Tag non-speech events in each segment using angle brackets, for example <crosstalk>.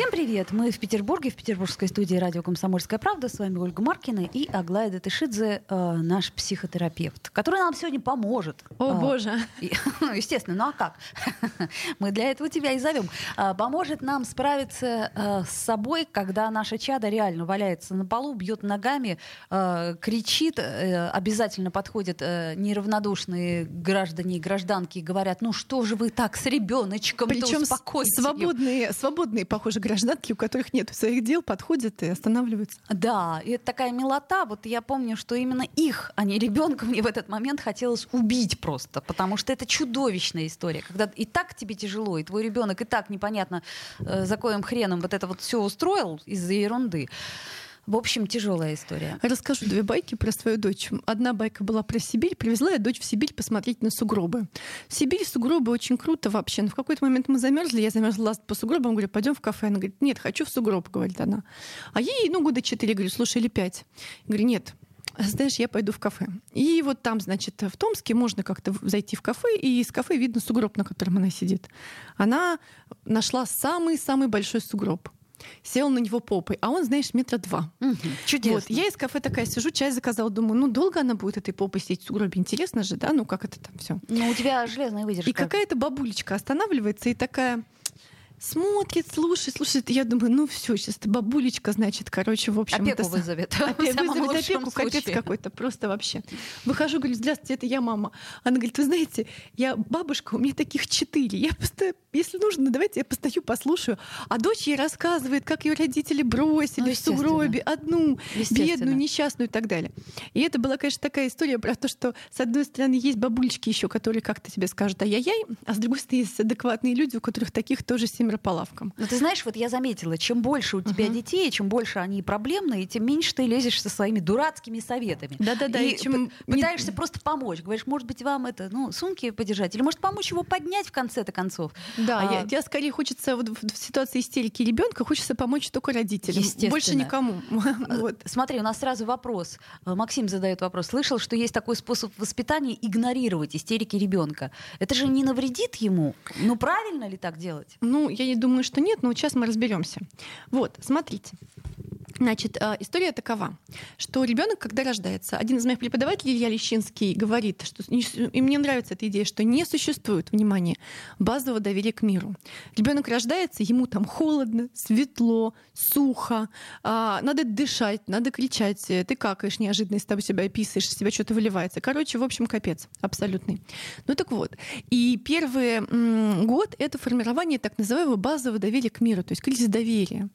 Всем привет! Мы в Петербурге, в петербургской студии радио «Комсомольская правда». С вами Ольга Маркина и Аглая Датышидзе, э, наш психотерапевт, который нам сегодня поможет. О, Э, боже! и- <laughs> естественно, ну а как? <laughs> Мы для этого тебя и зовем. А, Поможет нам справиться э, с собой, когда наша чада реально валяется на полу, бьет ногами, э, кричит, э, обязательно подходят э, неравнодушные граждане и гражданки и говорят, ну что же вы так с ребеночком Причем успокойтесь её». свободные, свободные, похоже, гражданки, у которых нет своих дел, подходят и останавливаются. Да, и это такая милота. Вот я помню, что именно их, а не ребенка, мне в этот момент хотелось убить просто, потому что это чудовищная история, когда и так тебе тяжело, и твой ребенок и так непонятно э, за коим хреном вот это вот все устроил из-за ерунды. В общем, тяжелая история. Расскажу две байки про свою дочь. Одна байка была про Сибирь. Привезла я дочь в Сибирь посмотреть на сугробы. Сибирь сугробы очень круто вообще. Но в какой-то момент мы замерзли, я замерзла по сугробам, говорю, пойдем в кафе. Она говорит, нет, хочу в сугроб, говорит она. А ей, ну, года четыре, говорю, слушай, или пять. Говорю, нет, знаешь, я пойду в кафе. И вот там, значит, в Томске можно как-то зайти в кафе, и из кафе видно сугроб, на котором она сидит. Она нашла самый-самый большой сугроб. Села на него попой, а он, знаешь, метра два. Мгм, Чудесно. Вот, я из кафе такая сижу, чай заказала, думаю, ну долго она будет этой попой сидеть сугробе, интересно же, да, ну как это там все. Ну, у тебя железная выдержка. И какая-то бабулечка останавливается и такая смотрит, слушает, слушает. И я думаю, ну все, сейчас эта бабулечка, значит, короче, в общем... Опеку это вызовет. <laughs> Опе- В самом вызовет опеку, капец какой-то, просто вообще. Выхожу, говорю, здравствуйте, это я мама. Она говорит, вы знаете, я бабушка, у меня таких четыре. Я просто, если нужно, давайте я постою, послушаю. А дочь ей рассказывает, как ее родители бросили Ну, в сугробе одну, бедную, несчастную и так далее. И это была, конечно, такая история про то, что, с одной стороны, есть бабулечки еще, которые как-то тебе скажут ай-яй-яй, а с другой стороны, есть адекватные люди, у которых таких тоже семеро по лавкам. Но ты знаешь, вот я заметила, чем больше у тебя детей, чем больше они проблемные, тем меньше ты лезешь со своими дурацкими советами. Да-да-да, И и чем п- не- пытаешься просто помочь. Говоришь, может быть, вам это, ну, сумки подержать, или может помочь его поднять в конце-то концов. Да, А- я, я скорее хочется вот в, в ситуации истерики ребенка хочется помочь только родителям, Естественно. больше никому. <laughs> Вот. Смотри, у нас сразу вопрос. Э, Максим задает вопрос. Слышал, что есть такой способ воспитания игнорировать истерики ребенка. Это же не навредит ему? Ну, правильно ли так делать? Ну, я не думаю, что нет, но сейчас мы разберемся. Вот, смотрите. Значит, э, история такова, что ребенок, когда рождается, один из моих преподавателей, Илья Лещинский, говорит, что и мне нравится эта идея, что не существует, внимание, базового доверия к миру. Ребенок рождается, ему там холодно, светло, сухо, а, надо дышать, надо кричать, э, ты какаешь неожиданно, из того себя писаешь, себя что-то выливается. Короче, в общем, капец абсолютный. Ну так вот, и первый год — это формирование так называемого базового доверия к миру, то есть кризис доверия.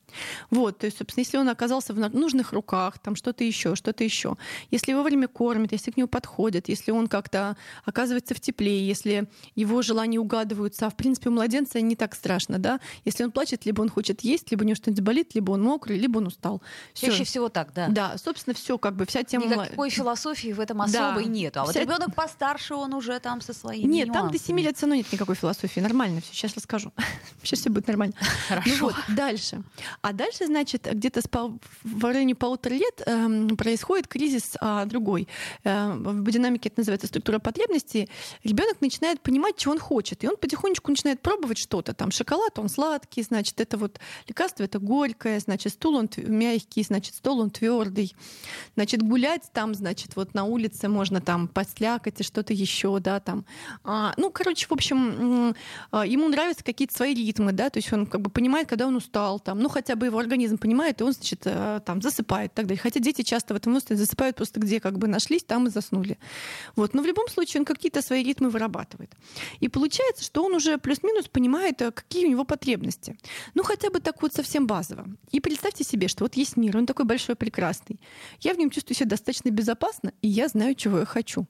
Вот, то есть, собственно, если он оказался в на- нужных руках, там что-то еще, что-то еще, если его вовремя кормят, если к нему подходят, если он как-то оказывается в тепле, если его желания угадываются, а в принципе у младенца не так страшно, да, если он плачет, либо он хочет есть, либо у него что-нибудь болит, либо он мокрый, либо он устал. Всё. Чаще всего так, да. Да, собственно, все, как бы вся тема. Никакой философии в этом Да. особой нет. А вот Вся- ребенок постарше, он уже там со своими Нет, там до нюансами. 7 лет все равно нет никакой философии. Нормально все. Сейчас расскажу. <laughs> Сейчас все будет нормально. Хорошо. Ну вот, дальше. А дальше, значит, где-то с пол- в районе полутора лет эм, происходит кризис а, другой. Э, в динамике это называется структура потребностей. Ребенок начинает понимать, чего он хочет. И он потихонечку начинает пробовать что-то. Там шоколад, он сладкий, значит, это вот лекарство, это горькое, значит, стул он мягкий, значит, стол он твердый. Значит, гулять там, значит, вот на улице можно там подслякать и что-то еще, да, там. А, ну, короче, в общем, а, ему нравятся какие-то свои ритмы, да, то есть он как бы понимает, когда он устал, там, ну, хотя бы его организм понимает, и он, значит, э, там засыпает и так далее. Хотя дети часто в этом возрасте засыпают просто где как бы нашлись, там и заснули. Вот. Но в любом случае он какие-то свои ритмы вырабатывает. И получается, что он уже плюс-минус понимает, э, какие у него потребности. Ну, хотя бы так вот совсем базово. И представьте себе, что вот есть мир, он такой большой, прекрасный. Я в нем чувствую себя достаточно безопасно, и я знаю, чего я хочу.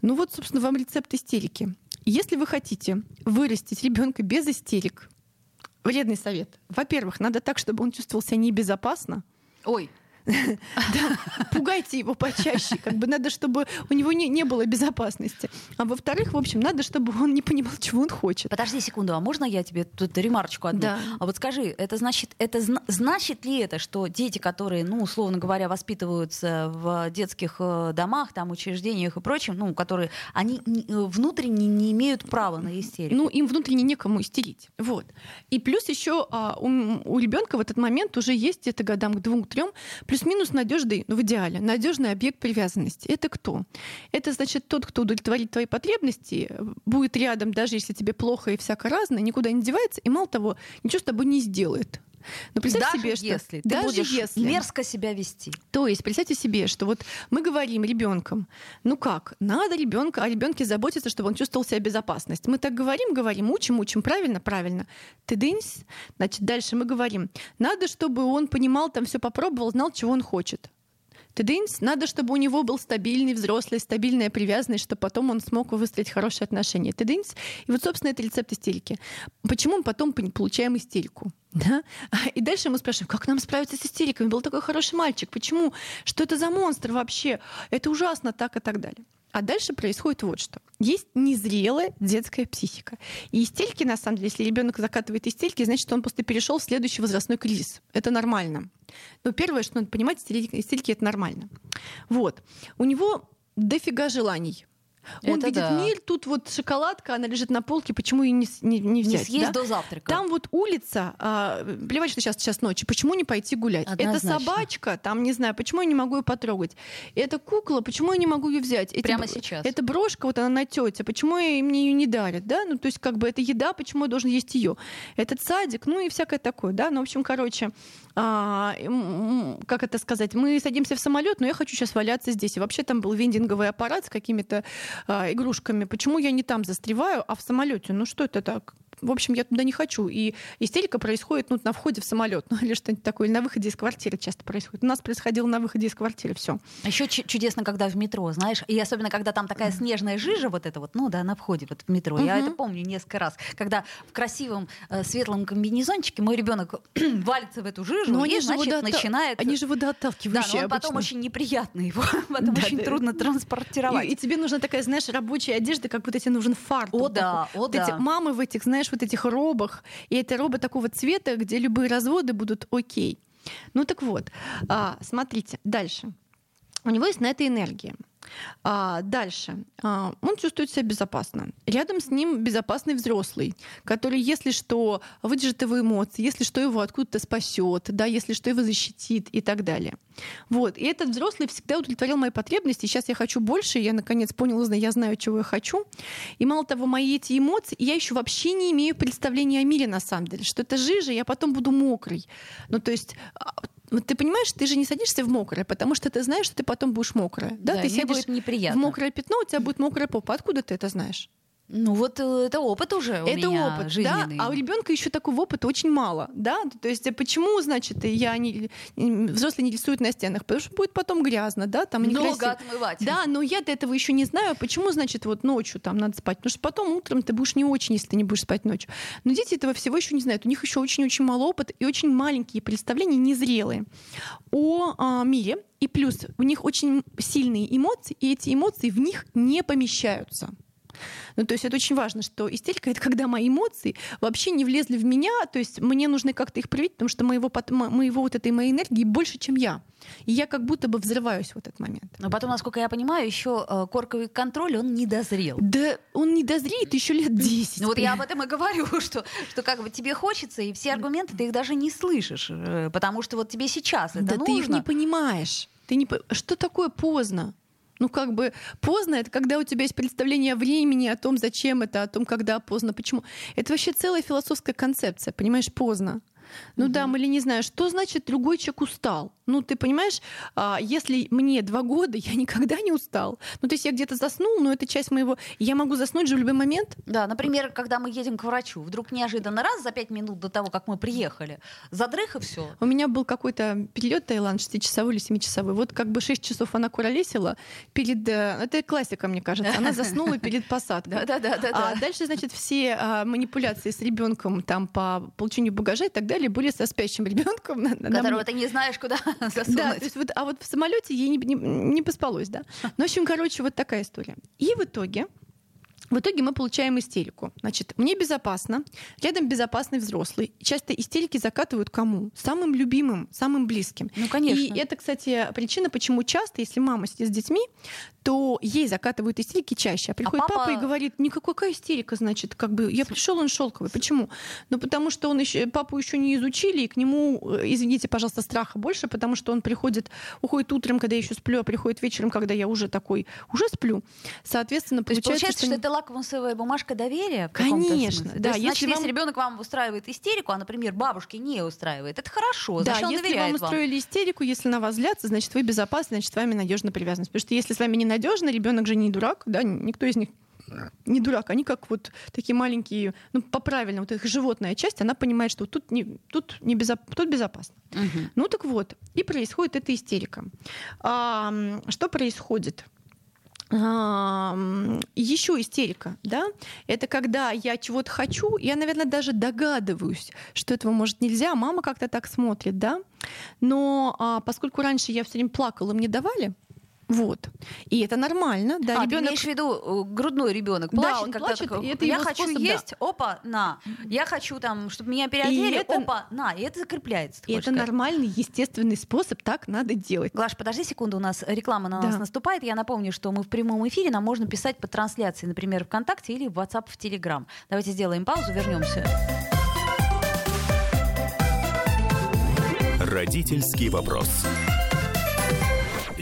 Ну вот, собственно, вам рецепт истерики. Если вы хотите вырастить ребенка без истерик, вредный совет. Во-первых, надо так, чтобы он чувствовал себя небезопасно. Ой, пугайте его почаще. Как бы надо, чтобы у него не, не было безопасности. А во-вторых, в общем, надо, чтобы он не понимал, чего он хочет. Подожди секунду, а можно я тебе тут ремарочку одну? Да. А вот скажи, это значит, это значит ли это, что дети, которые, ну, условно говоря, воспитываются в детских э, домах, там, учреждениях и прочем, ну, которые, они э, внутренне не имеют права на истерику? Ну, им внутренне некому истерить. Вот. И плюс еще а, у, у ребенка в этот момент уже есть где-то годам к двум-трем плюс-минус надежный, ну, в идеале, надежный объект привязанности. Это кто? Это значит тот, кто удовлетворит твои потребности, будет рядом, даже если тебе плохо и всяко разное, никуда не девается, и мало того, ничего с тобой не сделает. Но представьте даже себе, что если ты даже будешь если, мерзко себя вести. То есть представьте себе, что вот мы говорим ребенком, ну как, надо ребенка о ребенке заботиться, чтобы он чувствовал себя безопасность. Мы так говорим, говорим, учим, учим, правильно, правильно. Ты дынсь, значит дальше мы говорим, надо, чтобы он понимал, там все попробовал, знал, чего он хочет. Тыдынс, надо, чтобы у него был стабильный взрослый, стабильная привязанность, чтобы потом он смог выстроить хорошие отношения. Тыдынс. И вот, собственно, это рецепт истерики. Почему мы потом получаем истерику? Да? И дальше мы спрашиваем, как нам справиться с истериками? Был такой хороший мальчик. Почему? Что это за монстр вообще? Это ужасно, так и так далее. А дальше происходит вот что. Есть незрелая детская психика. И истерики, на самом деле, если ребенок закатывает истерики, значит, он просто перешел в следующий возрастной кризис. Это нормально. Но первое, что надо понимать, истерики, истерики это нормально. Вот. У него дофига желаний. Он это видит да. мир, тут вот шоколадка, она лежит на полке, почему ее не, не, не взять? Не съесть да? до завтрака. Там вот улица, а, плевать, что сейчас час ночи, почему не пойти гулять? Однозначно. Это собачка, там, не знаю, почему я не могу ее потрогать? Это кукла, почему я не могу ее взять? Эти, Прямо сейчас. Это брошка, вот она на тете, почему мне ее не дарят? Да? Ну, то есть, как бы, это еда, почему я должен есть ее? Этот садик, ну и всякое такое, да? Ну, в общем, короче, а, как это сказать, мы садимся в самолет, но я хочу сейчас валяться здесь. И вообще там был вендинговый аппарат с какими-то игрушками. Почему я не там застреваю, а в самолете? Ну что это так? В общем, я туда не хочу. И истерика происходит ну, на входе в самолет, ну <laughs> или что-нибудь такое, или на выходе из квартиры часто происходит. У нас происходило на выходе из квартиры все. Еще чудесно, когда в метро, знаешь, и особенно когда там такая снежная жижа, вот это вот, ну да, на входе вот в метро. Угу. Я это помню несколько раз, когда в красивом э, светлом комбинезончике мой ребенок <clears throat> валится в эту жижу Но и, значит, водооттав... начинает. Они же водоотталкивающие. Да, но он потом очень неприятно его, <laughs> потом да, очень да. трудно транспортировать. И, и тебе нужна такая, знаешь, рабочая одежда, как будто тебе нужен фартук. О да, о вот да. Эти мамы в этих, знаешь, вот этих робах. И это роба такого цвета, где любые разводы будут окей. Ну так вот, а, смотрите, дальше. У него есть на это энергия. А, дальше. А, он чувствует себя безопасно. Рядом с ним безопасный взрослый, который, если что, выдержит его эмоции, если что, его откуда-то спасет, да, если что, его защитит и так далее. Вот. И этот взрослый всегда удовлетворял мои потребности. Сейчас я хочу больше, я наконец понял, я знаю, чего я хочу. И мало того, мои эти эмоции, я еще вообще не имею представления о мире на самом деле, что это жижа, я потом буду мокрый. Ну, то есть а, вот ты понимаешь, ты же не садишься в мокрое, потому что ты знаешь, что ты потом будешь мокрая. Да, да ты сидишь будет неприятно. в мокрое пятно, у тебя будет мокрая попа. Откуда ты это знаешь? Ну вот э, это опыт уже у это меня опыт, жизненный. да, а у ребенка еще такого опыта очень мало, да. То есть э, почему, значит, я не взрослый не рисует на стенах, потому что будет потом грязно, да, там много отмывать. Да, но я до этого еще не знаю, почему, значит, вот ночью там надо спать, потому что потом утром ты будешь не очень, если ты не будешь спать ночью. Но дети этого всего еще не знают, у них еще очень-очень мало опыта и очень маленькие представления, незрелые о а, мире. И плюс у них очень сильные эмоции, и эти эмоции в них не помещаются. Ну, то есть это очень важно, что истерика — это когда мои эмоции вообще не влезли в меня, то есть мне нужно как-то их проявить, потому что моего, моего вот этой моей энергии больше, чем я. И я как будто бы взрываюсь в этот момент. Но потом, насколько я понимаю, еще э, корковый контроль, он не дозрел. Да, он не дозреет еще лет 10. Ну вот я об этом и говорю, <laughs> что, что как бы тебе хочется, и все аргументы ты их даже не слышишь, э, потому что вот тебе сейчас это да нужно. ты их не понимаешь. Ты не... Что такое поздно? Ну, как бы поздно это когда у тебя есть представление о времени, о том, зачем это, о том, когда поздно, почему. Это вообще целая философская концепция, понимаешь, поздно. Ну угу. да, или не знаю, что значит другой человек устал? Ну, ты понимаешь, а, если мне два года, я никогда не устал. Ну, то есть я где-то заснул, но это часть моего... Я могу заснуть же в любой момент. Да, например, когда мы едем к врачу, вдруг неожиданно раз за пять минут до того, как мы приехали, задрых и все. У меня был какой-то перелет Таиланд 6-часовой или 7-часовой. Вот как бы 6 часов она куролесила перед... Э, это классика, мне кажется. Она заснула перед посадкой. <laughs> Да-да-да. А дальше, значит, все а, манипуляции с ребенком там по получению багажа и так далее взяли, были со спящим ребенком. Которого ты не знаешь, куда <laughs> засунуть. Да, то есть вот, а вот в самолете ей не, не, не поспалось, да. Ну, в общем, короче, вот такая история. И в итоге в итоге мы получаем истерику. Значит, мне безопасно, рядом безопасный взрослый. Часто истерики закатывают кому? Самым любимым, самым близким. Ну, конечно. И это, кстати, причина, почему часто, если мама сидит с детьми, то ей закатывают истерики чаще. А приходит а папа... папа и говорит, никакая истерика, значит, как бы я пришел, он шелковый. Почему? Ну, потому что он еще, папу еще не изучили, и к нему, э, извините, пожалуйста, страха больше, потому что он приходит, уходит утром, когда я еще сплю, а приходит вечером, когда я уже такой, уже сплю. Соответственно, получается, получается что, что это лакмусовая бумажка доверия? Конечно, да. есть, если, значит, вам... ребенок вам устраивает истерику, а, например, бабушке не устраивает, это хорошо. Да, если вам устроили истерику, если на вас злятся, значит, вы безопасны, значит, с вами надежно привязанность. Потому что если с вами не надежно, ребенок же не дурак, да, никто из них не дурак, они как вот такие маленькие, ну, по правильному, вот их животная часть, она понимает, что тут, не, тут, не безоп... тут безопасно. Угу. Ну так вот, и происходит эта истерика. А, что происходит? Еще истерика, да, это когда я чего-то хочу, я, наверное, даже догадываюсь, что этого может нельзя, мама как-то так смотрит, да, но а, поскольку раньше я все время плакала, мне давали, вот. И это нормально, да. А, ребенок... ты имеешь в виду э, грудной ребенок плачет, да, он когда плачет, такой, это я хочу способ, есть, да. опа, на. Я хочу там, чтобы меня переодели, и это... опа, на. И это закрепляется. И это сказать. нормальный, естественный способ, так надо делать. Глаш, подожди секунду, у нас реклама на да. нас наступает. Я напомню, что мы в прямом эфире, нам можно писать по трансляции, например, ВКонтакте или в WhatsApp, в Telegram. Давайте сделаем паузу, вернемся. Родительский вопрос.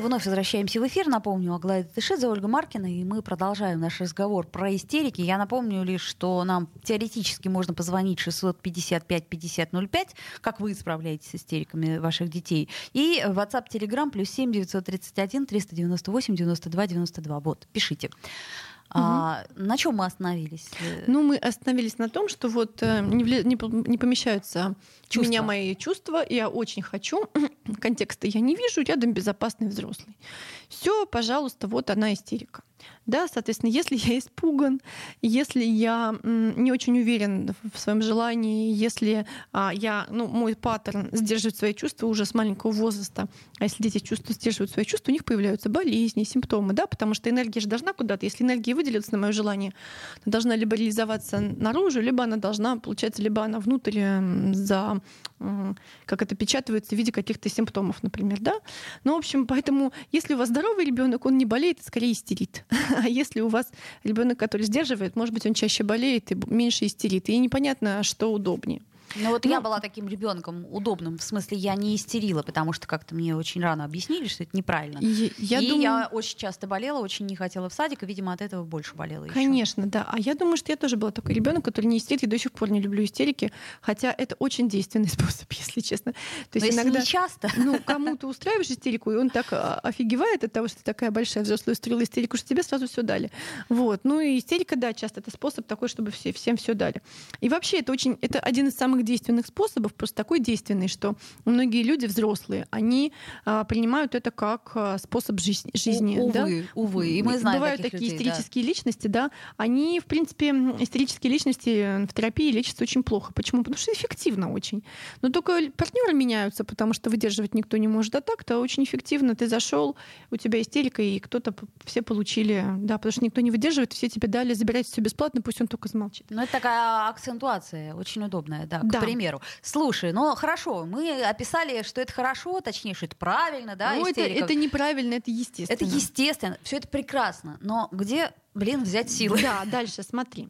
Вновь возвращаемся в эфир. Напомню, Аглая Тышидзе, Ольга Маркина, и мы продолжаем наш разговор про истерики. Я напомню лишь, что нам теоретически можно позвонить 655-5005, как вы справляетесь с истериками ваших детей. И WhatsApp, Telegram, плюс 7 931 398 92 92. Вот, пишите. А, на чем мы остановились? Ну, мы остановились на том, что вот э, не, вли... не помещаются чувства. у меня мои чувства, я очень хочу, <clears throat> контекста я не вижу, рядом безопасный взрослый. Все, пожалуйста, вот она истерика. Да, соответственно, если я испуган, если я не очень уверен в своем желании, если а, я, ну, мой паттерн сдерживать свои чувства уже с маленького возраста, а если дети чувства сдерживают свои чувства, у них появляются болезни, симптомы, да, потому что энергия же должна куда-то, если энергия выделится на мое желание, она должна либо реализоваться наружу, либо она должна, получается, либо она внутрь за, как это печатывается в виде каких-то симптомов, например, да. Ну, в общем, поэтому, если у вас здоровый ребенок, он не болеет, а скорее истерит. <laughs> А если у вас ребенок, который сдерживает, может быть, он чаще болеет и меньше истерит. И непонятно, что удобнее. Ну вот ну, я была таким ребенком удобным, в смысле я не истерила, потому что как-то мне очень рано объяснили, что это неправильно. И, я, и думаю... я очень часто болела, очень не хотела в садик, и, видимо, от этого больше болела. Конечно, еще. да. А я думаю, что я тоже была такой ребенок, который не истерит, и до сих пор не люблю истерики, хотя это очень действенный <laughs> способ, если честно. То есть Но иногда, не часто. <laughs> Ну, кому-то устраиваешь истерику, и он так а, офигевает от того, что ты такая большая взрослая устроила истерику, что тебе сразу все дали. Вот. Ну и истерика, да, часто это способ такой, чтобы все, всем все дали. И вообще это очень, это один из самых действенных способов, просто такой действенный, что многие люди взрослые, они а, принимают это как а, способ жизни. жизни увы, да? увы. И мы знаем Бывают такие людей, истерические да. личности, да, они, в принципе, истерические личности в терапии лечатся очень плохо. Почему? Потому что эффективно очень. Но только партнеры меняются, потому что выдерживать никто не может. А так-то очень эффективно. Ты зашел, у тебя истерика, и кто-то все получили, да, потому что никто не выдерживает, все тебе дали, забирайте все бесплатно, пусть он только замолчит. Ну, это такая акцентуация, очень удобная, да, к да. примеру. Слушай, ну хорошо, мы описали, что это хорошо, точнее, что это правильно, да? Ну, это, это неправильно, это естественно. Это естественно, все это прекрасно. Но где, блин, взять силы? Да, дальше смотри.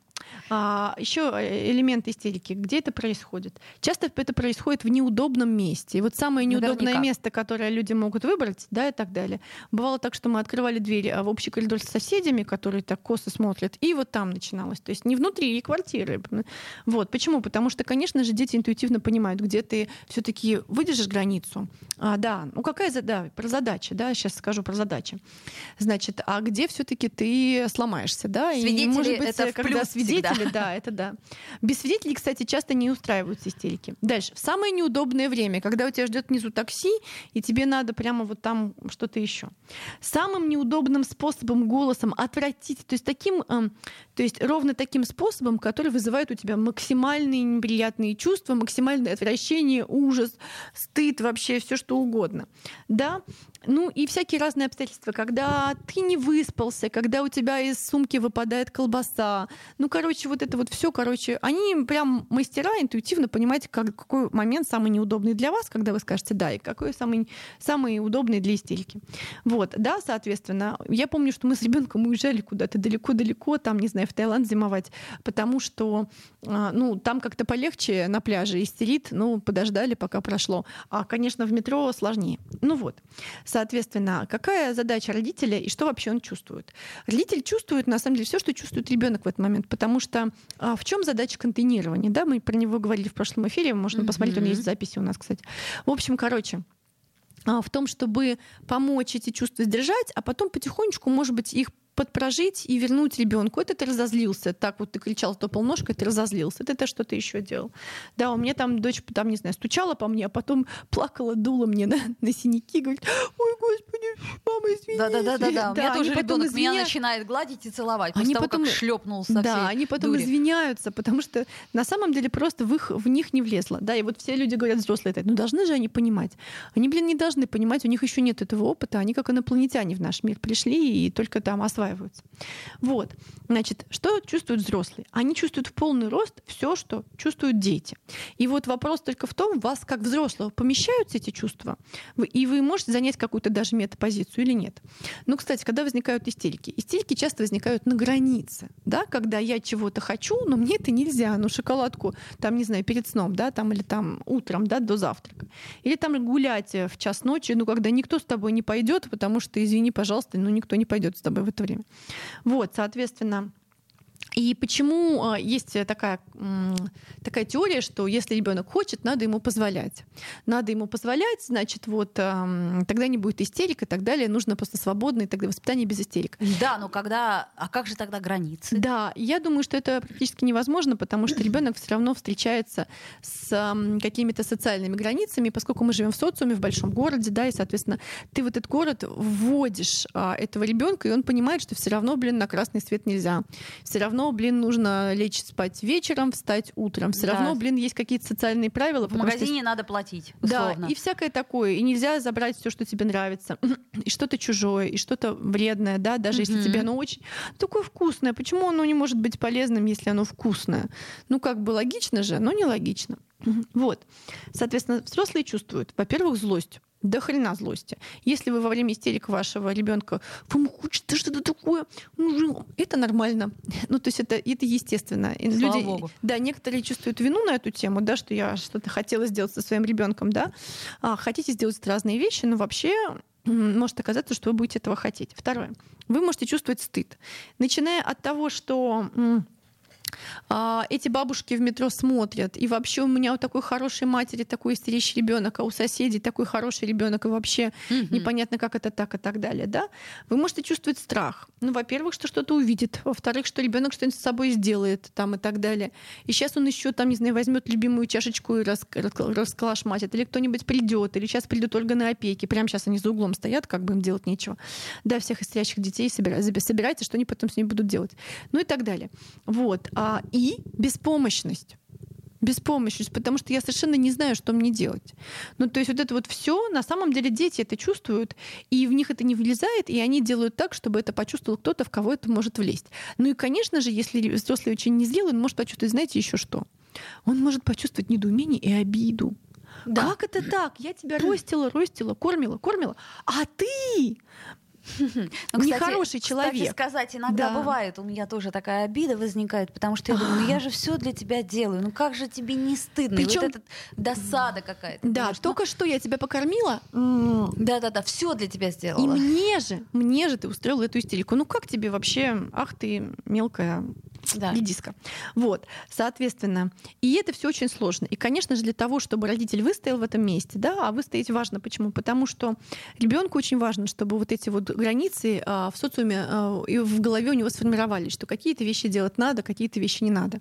А, еще э, элемент истерики. Где это происходит? Часто это происходит в неудобном месте. И вот самое неудобное Наверняка. место, которое люди могут выбрать, да, и так далее. Бывало так, что мы открывали двери а в общий коридор с соседями, которые так косо смотрят, и вот там начиналось. То есть не внутри квартиры. Вот. Почему? Потому что, конечно же, дети интуитивно понимают, где ты все-таки выдержишь границу. А, да, ну какая задача? Про задачи, да, сейчас скажу про задачи. Значит, а где все-таки ты сломаешься, да? Свидетели и, может быть, это в когда плюс свидетели, всегда. да, это да. Без свидетелей, кстати, часто не устраиваются истерики. Дальше. В самое неудобное время, когда у тебя ждет внизу такси, и тебе надо прямо вот там что-то еще. Самым неудобным способом голосом отвратить, то есть таким, эм, то есть ровно таким способом, который вызывает у тебя максимальные неприятные чувства, максимальное отвращение, ужас, стыд, вообще все что угодно. Да, ну и всякие разные обстоятельства, когда ты не выспался, когда у тебя из сумки выпадает колбаса. Ну, короче, вот это вот все, короче, они прям мастера интуитивно понимаете, как, какой момент самый неудобный для вас, когда вы скажете да, и какой самый, самый удобный для истерики. Вот, да, соответственно, я помню, что мы с ребенком уезжали куда-то далеко-далеко, там, не знаю, в Таиланд зимовать, потому что, а, ну, там как-то полегче на пляже истерит, ну, подождали, пока прошло. А, конечно, в метро сложнее. Ну вот. Соответственно, какая задача родителя и что вообще он чувствует? Родитель чувствует, на самом деле, все, что чувствует ребенок в этот момент, потому что а, в чем задача контейнирования? Да, мы про него говорили в прошлом эфире, можно посмотреть, он есть в записи у нас, кстати. В общем, короче, а, в том, чтобы помочь эти чувства сдержать, а потом потихонечку, может быть, их подпрожить и вернуть ребенку. Это ты разозлился. Так вот ты кричал, топал ножкой, ты разозлился. Это ты что-то еще делал. Да, у меня там дочь, там, не знаю, стучала по мне, а потом плакала, дула мне на, на синяки, говорит, ой, господи, мама, извини. Да, да, да, да, да. У меня они тоже ребенок меня извиня- начинает гладить и целовать Они после того, потом- как шлепнул со Да, они потом дури. извиняются, потому что на самом деле просто в, их, в них не влезло. Да, и вот все люди говорят, взрослые, ну должны же они понимать. Они, блин, не должны понимать, у них еще нет этого опыта, они как инопланетяне в наш мир пришли и только там осваиваются. Вот. Значит, что чувствуют взрослые? Они чувствуют в полный рост все, что чувствуют дети. И вот вопрос только в том, вас как взрослого помещаются эти чувства, и вы можете занять какую-то даже метапозицию или нет. Ну, кстати, когда возникают истерики? Истерики часто возникают на границе, да, когда я чего-то хочу, но мне это нельзя, ну, шоколадку, там, не знаю, перед сном, да, там, или там утром, да, до завтрака. Или там гулять э, в час ночи, ну, когда никто с тобой не пойдет, потому что, извини, пожалуйста, ну, никто не пойдет с тобой в это время. Вот, соответственно, и почему а, есть такая, такая теория, что если ребенок хочет, надо ему позволять. Надо ему позволять, значит, вот тогда не будет истерик и так далее. Нужно просто свободное тогда воспитание без истерик. Да, но когда... А как же тогда границы? Да, я думаю, что это практически невозможно, потому что ребенок все равно встречается с какими-то социальными границами, поскольку мы живем в социуме, в большом городе, да, и, соответственно, ты в этот город вводишь а, этого ребенка, и он понимает, что все равно, блин, на красный свет нельзя. Все равно, блин, нужно лечь спать вечером, встать утром. Все Да. равно, блин, есть какие-то социальные правила. В потому что магазине надо платить, да, условно. и всякое такое. И нельзя забрать все, что тебе нравится. <clears throat> И что-то чужое, и что-то вредное, да, даже если Мгм. тебе оно очень такое вкусное. Почему оно не может быть полезным, если оно вкусное? Ну, как бы логично же, но нелогично. <clears throat> Вот. Соответственно, взрослые чувствуют, во-первых, злость. До хрена злости. Если вы во время истерик вашего ребенка вам хочется что-то такое, ну, это нормально. <laughs> Ну, то есть это, это естественно. Слава люди, богу. да, некоторые чувствуют вину на эту тему, да, что я что-то хотела сделать со своим ребенком, да. А, хотите сделать разные вещи, но вообще может оказаться, что вы будете этого хотеть. Второе. Вы можете чувствовать стыд. Начиная от того, что а, эти бабушки в метро смотрят, и вообще у меня у такой хорошей матери такой истеричный ребенок, а у соседей такой хороший ребенок, и вообще Мгм. непонятно, как это так и так далее, да? Вы можете чувствовать страх. Ну, во-первых, что что-то увидит, во-вторых, что ребенок что-нибудь с собой сделает, там и так далее. И сейчас он еще там, не знаю, возьмет любимую чашечку и рас- расколошматит, или кто-нибудь придет, или сейчас придут органы опеки. Прямо сейчас они за углом стоят, как бы им делать нечего. Да, всех истерящих детей собирайте, собирайте, что они потом с ними будут делать. Ну и так далее. Вот. А, и беспомощность беспомощность, потому что я совершенно не знаю, что мне делать. Ну, то есть вот это вот все, на самом деле дети это чувствуют, и в них это не влезает, и они делают так, чтобы это почувствовал кто-то, в кого это может влезть. Ну и, конечно же, если взрослый очень не зрелый, он может почувствовать, знаете, еще что? Он может почувствовать недоумение и обиду. Да. Как это так? Я тебя ростила, ростила, кормила, кормила, а ты Ну, нехороший кстати, человек. сказать, иногда Да. бывает, у меня тоже такая обида возникает, потому что я думаю, ну я же все для тебя делаю, ну как же тебе не стыдно? И Причём- вот эта досада какая-то. Да, ну, только что я тебя покормила, Да-да-да, все для тебя и сделала. мне же, мне же ты устроила эту истерику. Ну как тебе вообще, ах ты мелкая Да. редиска. Вот, соответственно, и это все очень сложно. И, конечно же, для того, чтобы родитель выстоял в этом месте, да, а выстоять важно. Почему? Потому что ребенку очень важно, чтобы вот эти вот границы а, в социуме а, и в голове у него сформировались, что какие-то вещи делать надо, какие-то вещи не надо.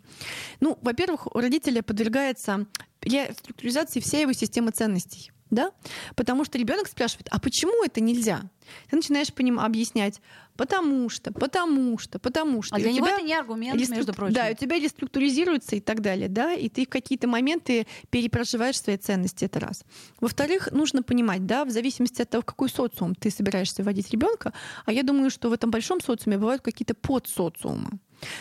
Ну, во-первых, у родителя подвергается реструктуризации вся его система ценностей. Да? Потому что ребенок спрашивает, а почему это нельзя? Ты начинаешь по ним объяснять, потому что, потому что, потому что. А И для него это не аргумент, реструк- между прочим. Да, у тебя реструктуризируется и так далее, да, и ты в какие-то моменты перепроживаешь свои ценности, это раз. Во-вторых, нужно понимать, да, в зависимости от того, в какой социум ты собираешься вводить ребенка, а я думаю, что в этом большом социуме бывают какие-то подсоциумы.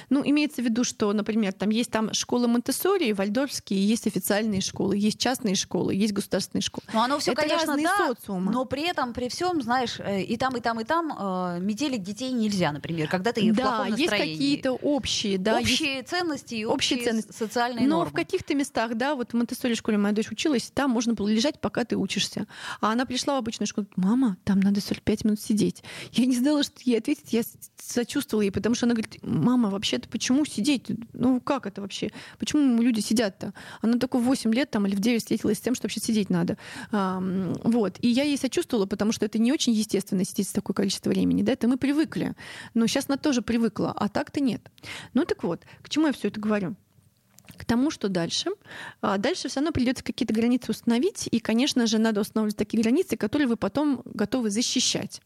Ну, имеется в виду, что, например, там есть там школы Монтессори, вальдорфские, есть официальные школы, есть частные школы, есть государственные школы. Ну, оно все, Это конечно, да, социумы. но при этом, при всем, знаешь, э, и там, и там, и там э, метелить детей нельзя, например, когда ты в да, плохом есть настроении. какие-то общие, да, есть общие ценности и общие общие, ценности. социальные Но нормы. в каких-то местах, да, вот в Монтессори школе моя дочь училась, там можно было лежать, пока ты учишься. А она пришла в обычную школу, мама, там надо 45 минут сидеть. Я не знала, что ей ответить, я сочувствовала ей, потому что она говорит, мама, вообще-то почему сидеть? Ну как это вообще? Почему люди сидят-то? Она только в 8 лет там или в 9 встретилась с тем, что вообще сидеть надо. Ам, вот. И я ей сочувствовала, потому что это не очень естественно сидеть с такое количество времени. Да, это мы привыкли. Но сейчас она тоже привыкла, а так-то нет. Ну так вот, к чему я все это говорю? К тому, что дальше. А Дальше все равно придется какие-то границы установить, и, конечно же, надо устанавливать такие границы, которые вы потом готовы защищать.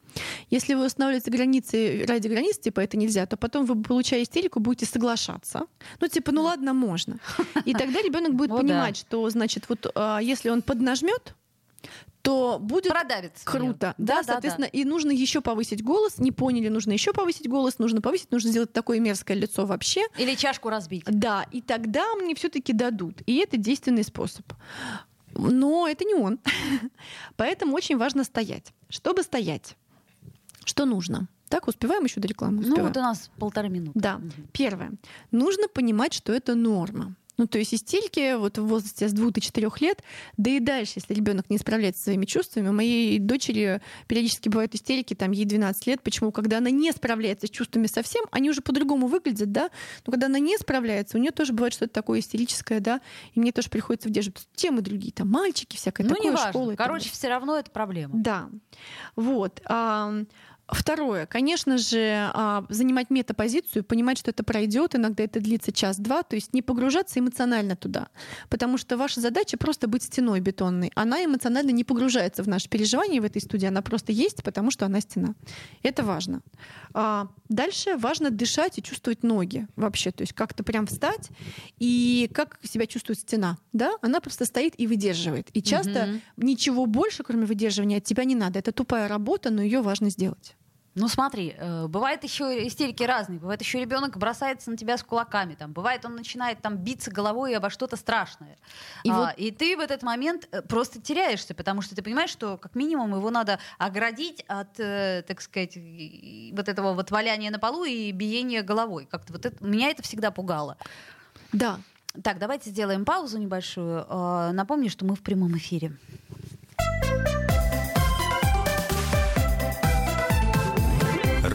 Если вы устанавливаете границы ради границ, типа это нельзя, то потом вы, получая истерику, будете соглашаться. Ну, типа, ну ладно, можно. И тогда ребенок <laughs> будет да. понимать, что, значит, вот а, если он поднажмет, то будет Продавится. Круто. Да, Да, да, соответственно, и нужно еще повысить голос. Не поняли, нужно еще повысить голос, нужно повысить, нужно сделать такое мерзкое лицо вообще. да. Или чашку разбить. Да, и тогда мне все-таки дадут. И это действенный способ. Но это не он. <laughs> Поэтому очень важно стоять. Чтобы стоять, что нужно? Так, успеваем еще до рекламы? Ну, Успеваем. вот у нас полторы минуты. Да. Первое. Нужно понимать, что это норма. Ну, то есть истерики вот в возрасте с 2 до 4 лет, да и дальше, если ребенок не справляется со своими чувствами. У моей дочери периодически бывают истерики, там ей 12 лет. Почему? Когда она не справляется с чувствами совсем, они уже по-другому выглядят, да, но когда она не справляется, у нее тоже бывает что-то такое истерическое, да, и мне тоже приходится выдерживать темы другие, там мальчики, всякое Ну, такое, не важно. так Короче, все равно это проблема. Да. Вот. Второе, конечно же, а, занимать метапозицию, понимать, что это пройдет, иногда это длится час-два, то есть не погружаться эмоционально туда. Потому что ваша задача просто быть стеной бетонной. Она эмоционально не погружается в наши переживания в этой студии, она просто есть, потому что она стена. Это важно. А, Дальше важно дышать и чувствовать ноги вообще, то есть как-то прям встать и как себя чувствует стена, да? Она просто стоит и выдерживает. И часто Мгм. ничего больше, кроме выдерживания, от тебя не надо. Это тупая работа, но ее важно сделать. Ну смотри, э, бывает еще истерики разные. Бывает еще ребенок бросается на тебя с кулаками. Там, бывает, он начинает там биться головой обо что-то страшное. И И, вот- и ты в этот момент э, просто теряешься, потому что ты понимаешь, что как минимум его надо оградить от, э, так сказать, вот этого вот валяния на полу и биения головой. Как-то вот это, меня это всегда пугало. Да. Так, давайте сделаем паузу небольшую. Э, Напомню, что мы в прямом эфире.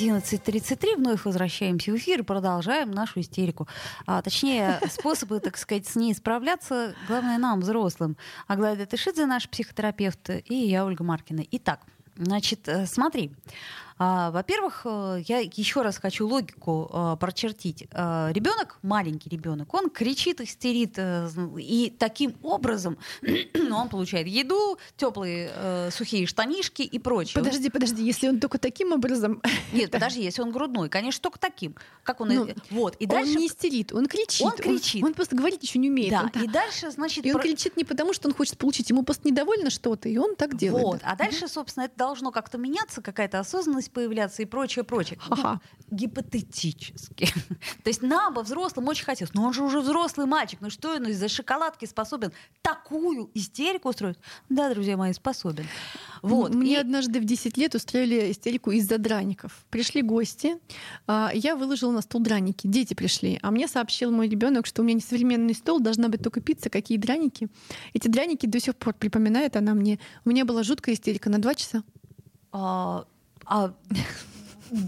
11.33, вновь возвращаемся в эфир и продолжаем нашу истерику. А, точнее, способы, так сказать, с ней справляться, главное нам, взрослым. Аглая Тышидзе, наш психотерапевт, и я, Ольга Маркина. Итак, значит, э, смотри. А, во-первых, э, я еще раз хочу логику а, прочертить. А, ребенок, маленький ребенок, он кричит, истерит, и таким образом <clears throat> он получает еду, теплые сухие штанишки и прочее. Подожди, подожди, если он только таким образом... <laughs> Нет, <laughs> подожди, если он грудной, конечно, только таким. Как он... Ну, вот, и дальше... Он не истерит, он кричит. Он кричит. Он, он просто говорить еще не умеет. Да, он, и дальше, значит... И он про... кричит не потому, что он хочет получить, ему просто недовольно что-то, и он так делает. Вот, а дальше, собственно, это должно как-то меняться, какая-то осознанность появляться и прочее, прочее. Ага. Ну, гипотетически. <laughs> То есть нам бы взрослым очень хотелось, но он же уже взрослый мальчик, ну что он из-за шоколадки способен такую истерику устроить? Да, друзья мои, способен. Вот. Мне и... однажды в 10 лет устроили истерику из-за драников. Пришли гости, а, я выложила на стол драники. Дети пришли, а мне сообщил мой ребенок, что у меня не современный стол, должна быть только пицца, какие драники. Эти драники до сих пор припоминает она мне. У меня была жуткая истерика на два часа. А, а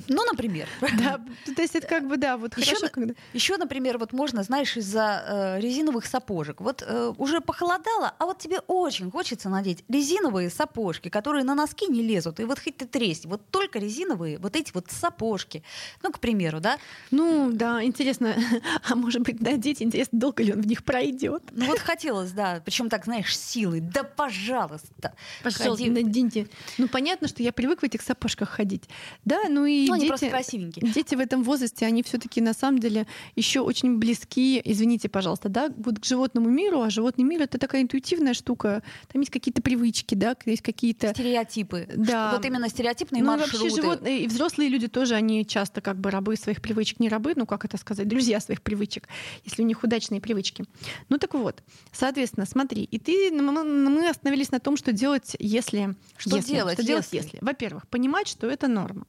ну, например. Да, то есть это как бы, да, вот еще, хорошо, когда... Еще, например, вот можно, знаешь, из-за э, резиновых сапожек. Вот э, уже похолодало, а вот тебе очень хочется надеть резиновые сапожки, которые на носки не лезут. И вот хоть ты тресни, вот только резиновые, вот эти вот сапожки. Ну, к примеру, да? Ну, да, интересно, <laughs> а может быть, надеть, интересно, долго ли он в них пройдет? Ну, вот хотелось, да, причем так, знаешь, силой. Да, пожалуйста. Пожалуйста, Ходи. наденьте. Ну, понятно, что я привык в этих сапожках ходить. Да, ну и и ну, дети, просто красивенькие. Дети в этом возрасте, они все-таки на самом деле еще очень близки, извините, пожалуйста, да, вот к животному миру, а животный мир это такая интуитивная штука. Там есть какие-то привычки, да, есть какие-то стереотипы. Да. Вот именно стереотипные ну, маршруты. Вообще животные и взрослые люди тоже, они часто как бы рабы своих привычек, не рабы, ну как это сказать, друзья своих привычек, если у них удачные привычки. Ну так вот, соответственно, смотри, и ты, мы остановились на том, что делать, если, что если, делать, что делать, если. Во-первых, понимать, что это норма.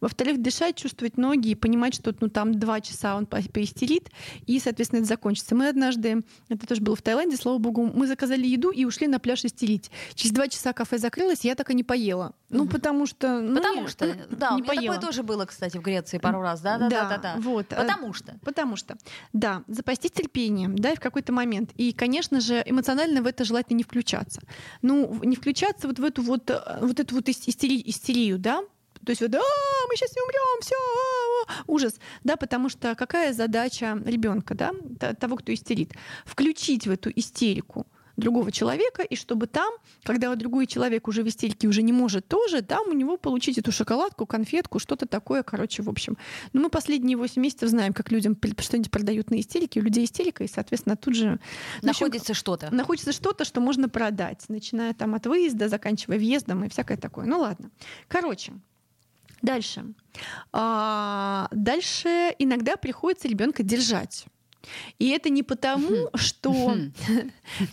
Во-вторых, дышать, чувствовать ноги и понимать, что ну, там два часа он поистерит, и, соответственно, это закончится. Мы однажды, это тоже было в Таиланде, слава богу, мы заказали еду и ушли на пляж истерить. Через два часа кафе закрылось, я так и не поела. Ну, потому что... Ну, потому не, что, да, не у меня поела. такое тоже было, кстати, в Греции пару раз, да, да, да, да, да. Вот. Э, потому что. Потому что, да, запастись терпением, да, в какой-то момент. И, конечно же, эмоционально в это желательно не включаться. Ну, не включаться вот в эту вот, э, вот эту вот истерию, истерию да, то есть вот, а, мы сейчас не умрем, все, а, а, ужас, да, потому что какая задача ребенка, да, того, кто истерит, включить в эту истерику другого человека, и чтобы там, когда вот другой человек уже в истерике уже не может тоже, там у него получить эту шоколадку, конфетку, что-то такое, короче, в общем. Но мы последние 8 месяцев знаем, как людям что-нибудь продают на истерике, у людей истерика, и, соответственно, тут же... Находится что-то. Находится что-то, что можно продать, начиная там от выезда, заканчивая въездом и всякое такое. Ну ладно. Короче, Дальше. А, дальше иногда приходится ребенка держать. И это не потому, что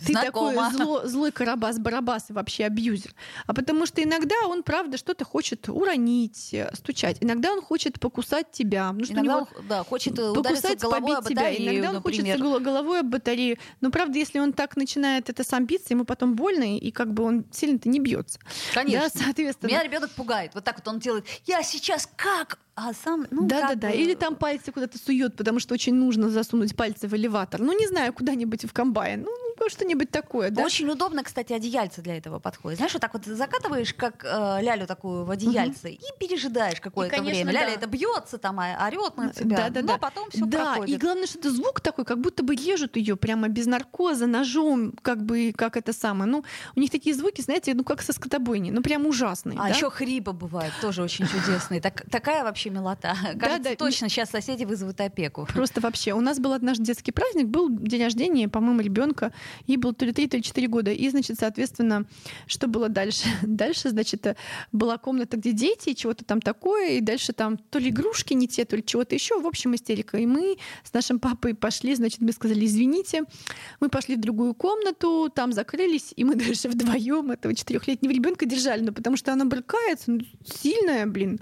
ты такой зло, злой карабас-барабас и вообще абьюзер, а потому что иногда он, правда, что-то хочет уронить, стучать. Иногда он хочет покусать тебя. Ну, что иногда он да, хочет покусать, головой побить тебя. Иногда он хочет головой об батарею. Но, правда, если он так начинает это сам биться, ему потом больно, и как бы он сильно-то не бьется. Конечно. Да, соответственно. Меня ребенок пугает. Вот так вот он делает. Я сейчас как а сам, ну, да, да, да. Или там пальцы куда-то сует, потому что очень нужно засунуть пальцы в элеватор. Ну, не знаю, куда-нибудь в комбайн. Ну, ну что-нибудь такое, да? Очень удобно, кстати, одеяльце для этого подходит. Знаешь, вот так вот закатываешь, как э, лялю такую в одеяльце, угу. и пережидаешь какое-то время. Да. Ляля это бьется, там, а орет на тебя. Да, да, но да. потом все да, проходит. и главное, что это звук такой, как будто бы режут ее прямо без наркоза, ножом, как бы, как это самое. Ну, у них такие звуки, знаете, ну, как со скотобойни, ну, прям ужасные. А да? еще хрипы бывают, тоже очень чудесные. Так, такая вообще милота. Кажется, да, да. точно сейчас соседи вызовут опеку. Просто вообще. У нас был однажды детский праздник, был день рождения, по-моему, ребенка, ей было то ли 3, то ли 4 года. И, значит, соответственно, что было дальше? <laughs> Дальше, значит, была комната, где дети, чего-то там такое, и дальше там то ли игрушки не те, то ли чего-то еще. В общем, истерика. И мы с нашим папой пошли, значит, мы сказали, извините, мы пошли в другую комнату, там закрылись, и мы <laughs> дальше вдвоем этого четырехлетнего ребенка держали, ну, потому что она брыкается, ну, сильная, блин,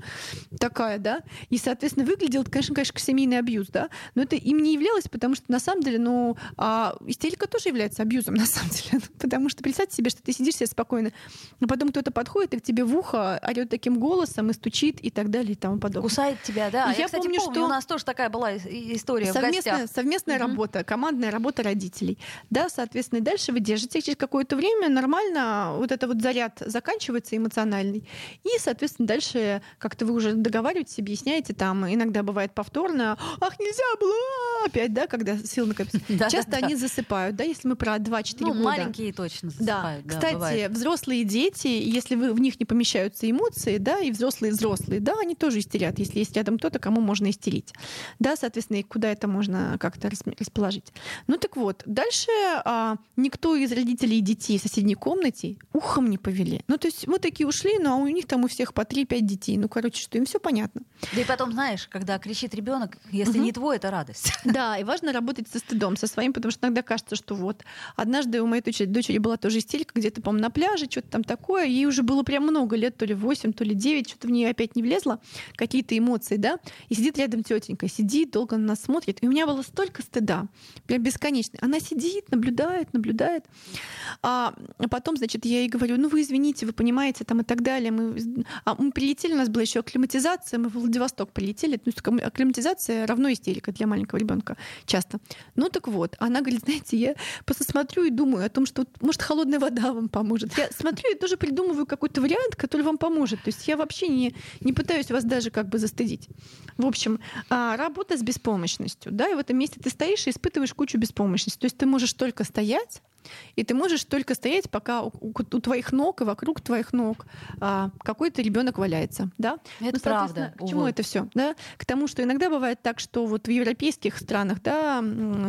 такая, да. И, соответственно, выглядел, конечно, конечно, семейный абьюз, да, но это им не являлось, потому что на самом деле, ну, а истерика тоже является называется абьюзом <laughs> на самом деле. Потому что представьте себе, что ты сидишь себе спокойно, а потом кто-то подходит и к тебе в ухо орет таким голосом и стучит и так далее и тому подобное. Кусает тебя, да. Я Я, кстати, помню, помню, что- у нас тоже такая была и- история в Совместная, гостях. совместная Мгм. работа, командная работа родителей. Да, соответственно, и дальше вы держите. Через какое-то время нормально вот это вот заряд заканчивается эмоциональный. И, соответственно, дальше как-то вы уже договариваетесь, объясняете, там иногда бывает повторно, ах, нельзя было опять, да, когда сил накопится. <laughs> Часто они засыпают, да, если мы про 2-4 Ну, года. маленькие точно Да. засыпают. Да, Кстати, бывает. взрослые дети, если вы, в них не помещаются эмоции, да, и взрослые взрослые, да, они тоже истерят, если есть рядом кто-то, кому можно истерить. Да, соответственно, и куда это можно как-то рас- расположить. Ну так вот, дальше а, никто из родителей и детей в соседней комнате ухом не повели. Ну то есть мы такие ушли, ну а у них там у всех по 3-5 детей. Ну, короче, что им все понятно. Да и потом, знаешь, когда кричит ребенок, если Мгм. не твой, это радость. Да, и важно работать со стыдом, со своим, потому что иногда кажется, что вот. Однажды у моей дочери, дочери была тоже истерика, где-то, по-моему, на пляже, что-то там такое. Ей уже было прям много лет, то ли 8, то ли 9, что-то в нее опять не влезло, какие-то эмоции, да. И сидит рядом тетенька, сидит, долго на нас смотрит. И у меня было столько стыда, прям бесконечно. Она сидит, наблюдает, наблюдает. А потом, значит, я ей говорю, ну вы извините, вы понимаете, там и так далее. Мы, а мы прилетели, у нас была еще акклиматизация, мы в Владивосток прилетели. Акклим- акклиматизация равно истерика для маленького ребенка часто. Ну так вот, она говорит, знаете, я просто смотрю и думаю о том, что может холодная вода вам поможет. Я смотрю и тоже придумываю какой-то вариант, который вам поможет. То есть я вообще не, не пытаюсь вас даже как бы застыдить. В общем, а, работа с беспомощностью. Да, и в этом месте ты стоишь и испытываешь кучу беспомощности. То есть ты можешь только стоять, и ты можешь только стоять, пока у, у- у твоих ног и вокруг твоих ног а, какой-то ребенок валяется. Да? Это Ну, правда. К чему увы. это все? Да? К тому, что иногда бывает так, что вот в европейских странах, да,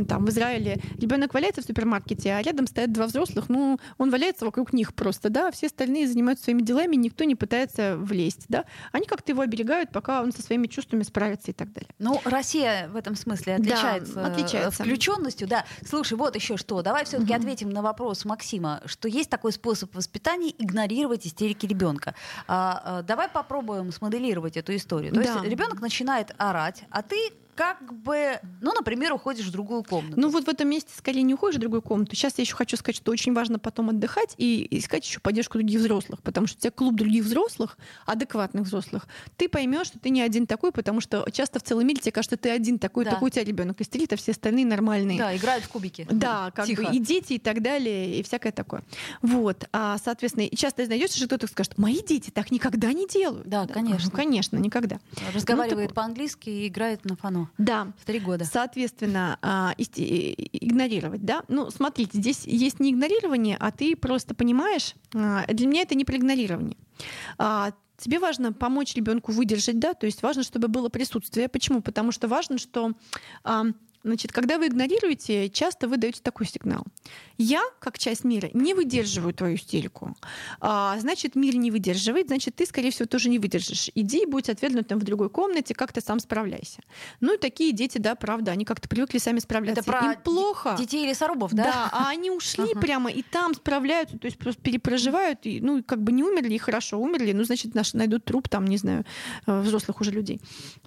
там в Израиле ребенок валяется в супермаркете, а рядом стоят два взрослых, ну, он валяется вокруг них просто, да, все остальные занимаются своими делами, никто не пытается влезть, да. Они как-то его оберегают, пока он со своими чувствами справится и так далее. Ну, Россия в этом смысле Да, отличается, отличается. включенностью. Да. Слушай, вот еще что. Давай все-таки Мгм. ответим на вопрос Максима, что есть такой способ воспитания игнорировать истерики ребенка. А, а, давай попробуем смоделировать эту историю. То Да. есть ребенок начинает орать, а ты как бы, ну, например, уходишь в другую комнату. Ну вот в этом месте скорее не уходишь в другую комнату. Сейчас я еще хочу сказать, что очень важно потом отдыхать и искать еще поддержку других взрослых, потому что у тебя клуб других взрослых, адекватных взрослых. Ты поймешь, что ты не один такой, потому что часто в целом мире тебе кажется, ты один такой, Да. такой у тебя ребенок истерит, а все остальные нормальные. да, играют в кубики. Да, как Тихо. бы и дети, и так далее, и всякое такое. Вот. А, соответственно, и часто найдется, что кто-то скажет, мои дети так никогда не делают. Да, конечно. Ну, конечно, никогда. Разговаривает Ну, по-английски и играет на фано. Да. В три года. Соответственно, а, игнорировать, да? Ну, смотрите, здесь есть не игнорирование, а ты просто понимаешь, а, для меня это не про игнорирование. А, Тебе важно помочь ребенку выдержать, да, то есть важно, чтобы было присутствие. Почему? Потому что важно, что Значит, когда вы игнорируете, часто вы даете такой сигнал. Я, как часть мира, не выдерживаю твою истерику. А, значит, мир не выдерживает, значит, ты, скорее всего, тоже не выдержишь. Иди и будь ответственным в другой комнате, как ты сам справляйся. Ну и такие дети, да, правда, они как-то привыкли сами справляться. Это про Им плохо. Детей лесорубов, да? Да, а они ушли Ага. прямо и там справляются, то есть просто перепроживают, и, ну, как бы не умерли, и хорошо умерли, ну, значит, наш, найдут труп там, не знаю, э, взрослых уже людей.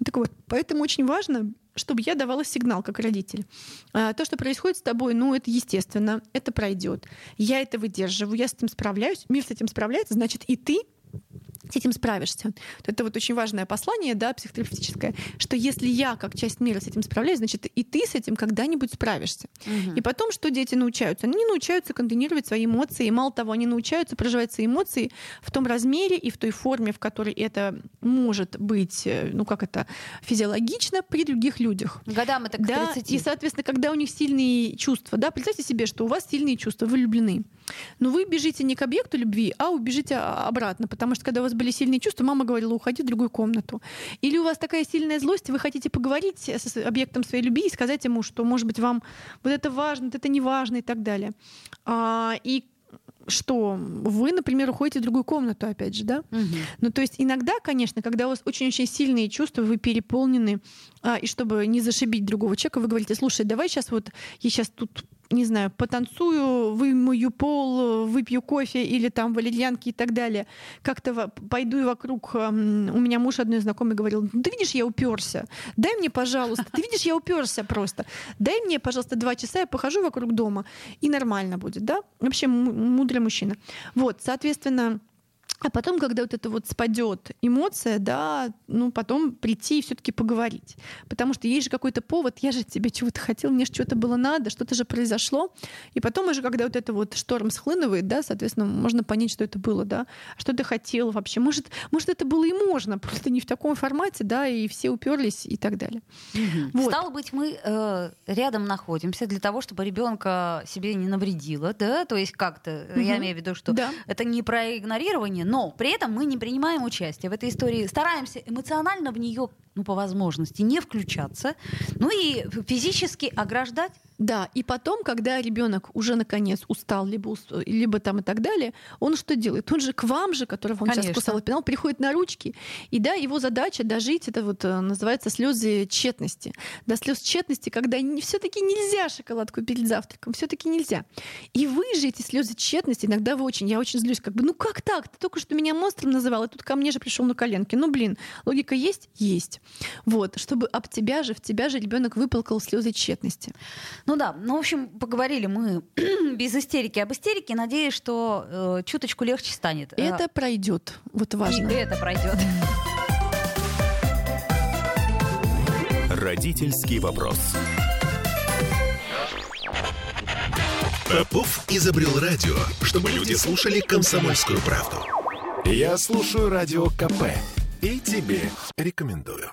Так вот, поэтому очень важно, чтобы я давала сигнал как родитель. А, То, что происходит с тобой, ну, это естественно, это пройдет. Я это выдерживаю, я с этим справляюсь, мир с этим справляется, значит, и ты с этим справишься. Это вот очень важное послание, да, психотерапевтическое, что если я как часть мира с этим справляюсь, значит, и ты с этим когда-нибудь справишься. Мгм. И потом, что дети научаются? Они научаются контейнировать свои эмоции. И мало того, они научаются проживать свои эмоции в том размере и в той форме, в которой это может быть, э, ну как это, физиологично при других людях. Годам это к Да, 30. и, соответственно, когда у них сильные чувства, да, представьте себе, что у вас сильные чувства, вы влюблены. Но вы бежите не к объекту любви, а убежите обратно, потому что когда у вас были сильные чувства, мама говорила, уходи в другую комнату. Или у вас такая сильная злость, и вы хотите поговорить с объектом своей любви и сказать ему, что, может быть, вам вот это важно, вот это не важно и так далее. А, и что вы, например, уходите в другую комнату, опять же, да? Мгм. Ну, то есть иногда, конечно, когда у вас очень-очень сильные чувства, вы переполнены, а, и чтобы не зашибить другого человека, вы говорите, слушай, давай сейчас вот, я сейчас тут не знаю, потанцую, вымою пол, выпью кофе или там валерьянки и так далее. Как-то пойду вокруг. У меня муж одной знакомый говорил, ну, ты видишь, я уперся. Дай мне, пожалуйста, ты видишь, я уперся просто. Дай мне, пожалуйста, два часа, я похожу вокруг дома, и нормально будет, да? Вообще мудрый мужчина. Вот, соответственно, а потом, когда вот это вот спадет эмоция, да, ну потом прийти и все-таки поговорить. Потому что есть же какой-то повод, я же тебе чего-то хотел, мне же что-то было надо, что-то же произошло. И потом уже, когда вот это вот шторм схлынывает, да, соответственно, можно понять, что это было, да, что ты хотел вообще. Может, может это было и можно, <laughs> просто не в таком формате, да, и все уперлись и так далее. Угу. Вот. Стало быть, мы э, рядом находимся для того, чтобы ребенка себе не навредило, да, то есть как-то, угу. я имею в виду, что да. это не про игнорирование, но при этом мы не принимаем участие в этой истории, стараемся эмоционально в нее, ну, по возможности, не включаться, ну и физически ограждать да, и потом, когда ребенок уже наконец устал, либо, либо там и так далее, он что делает? Он же к вам же, которого он Конечно. сейчас кусал и пинал, приходит на ручки. И да, его задача дожить, это вот э, называется слезы тщетности. До слез тщетности, когда все-таки нельзя шоколадку перед завтраком, все-таки нельзя. И вы же эти слезы тщетности, иногда вы очень, я очень злюсь, как бы, ну как так? Ты только что меня монстром называл, и тут ко мне же пришел на коленки. Ну блин, логика есть? Есть. Вот, чтобы об тебя же, в тебя же ребенок выплакал слезы тщетности. Ну да, ну, в общем, поговорили мы <clears throat> без истерики об истерике. Надеюсь, что э, чуточку легче станет. Э, это пройдет. Вот важно. И это пройдет. Родительский вопрос. Попов изобрел радио, чтобы люди слушали комсомольскую правду. Я слушаю радио КП и тебе рекомендую.